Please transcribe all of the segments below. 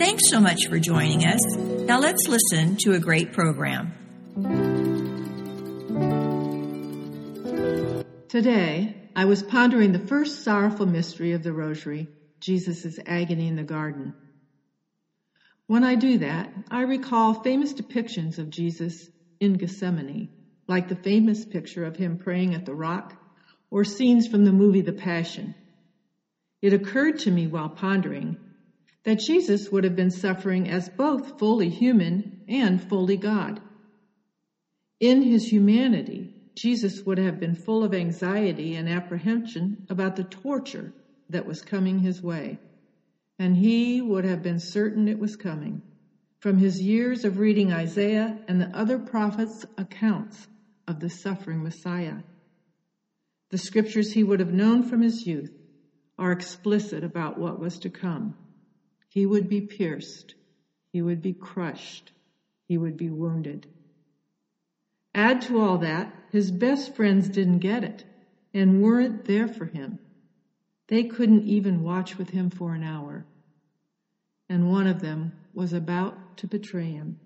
Thanks so much for joining us. Now let's listen to a great program. Today, I was pondering the first sorrowful mystery of the Rosary, Jesus' agony in the garden. When I do that, I recall famous depictions of Jesus in Gethsemane, like the famous picture of him praying at the rock or scenes from the movie The Passion. It occurred to me while pondering that Jesus would have been suffering as both fully human and fully God. In his humanity, Jesus would have been full of anxiety and apprehension about the torture that was coming his way, and he would have been certain it was coming from his years of reading Isaiah and the other prophets' accounts of the suffering Messiah. The scriptures he would have known from his youth are explicit about what was to come. He would be pierced, he would be crushed, he would be wounded. Add to all that, his best friends didn't get it and weren't there for him. They couldn't even watch with him for an hour. And one of them was about to betray him.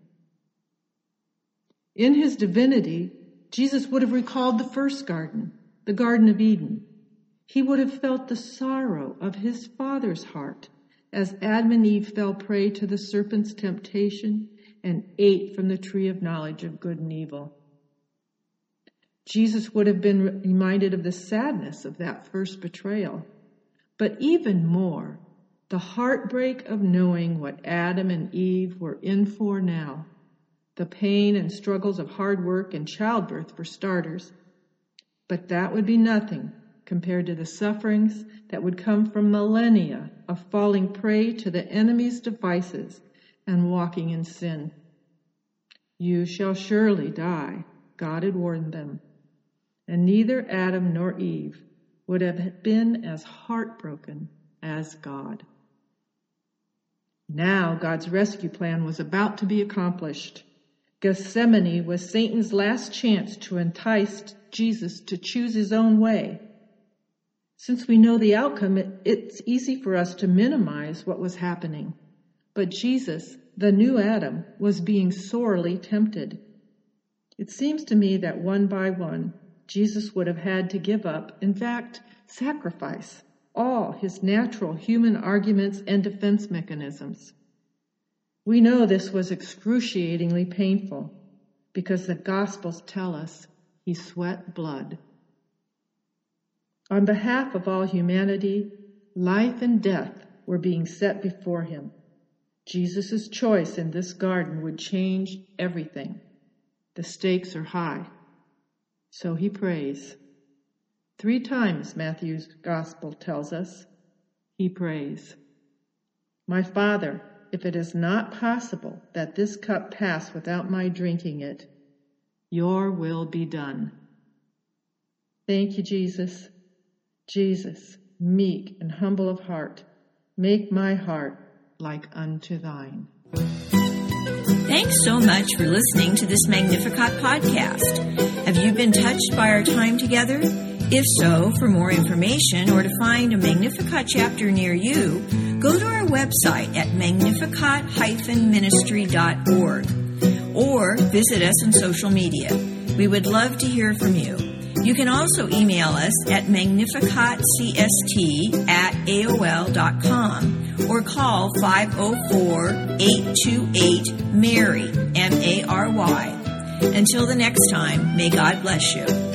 In his divinity, Jesus would have recalled the first garden, the Garden of Eden. He would have felt the sorrow of his father's heart as Adam and Eve fell prey to the serpent's temptation and ate from the tree of knowledge of good and evil. Jesus would have been reminded of the sadness of that first betrayal, but even more, the heartbreak of knowing what Adam and Eve were in for now, the pain and struggles of hard work and childbirth for starters. But that would be nothing compared to the sufferings that would come from millennia of falling prey to the enemy's devices and walking in sin. You shall surely die, God had warned them. And neither Adam nor Eve would have been as heartbroken as God. Now God's rescue plan was about to be accomplished. Gethsemane was Satan's last chance to entice Jesus to choose his own way. Since we know the outcome, it, it's easy for us to minimize what was happening. But Jesus, the new Adam, was being sorely tempted. It seems to me that one by one, Jesus would have had to give up, in fact, sacrifice all his natural human arguments and defense mechanisms. We know this was excruciatingly painful because the Gospels tell us he sweat blood. On behalf of all humanity, life and death were being set before him. Jesus' choice in this garden would change everything. The stakes are high. So he prays. Three times, Matthew's gospel tells us, he prays, My Father, if it is not possible that this cup pass without my drinking it, your will be done. Thank you, Jesus. Jesus, meek and humble of heart, make my heart like unto thine. Thanks so much for listening to this Magnificat podcast. Have you been touched by our time together? If so, for more information or to find a Magnificat chapter near you, go to our website at magnificat-ministry.org or visit us on social media. We would love to hear from you. You can also email us at magnificatcst at aol.com or call 504-828-MARY, M-A-R-Y. Until the next time, may God bless you.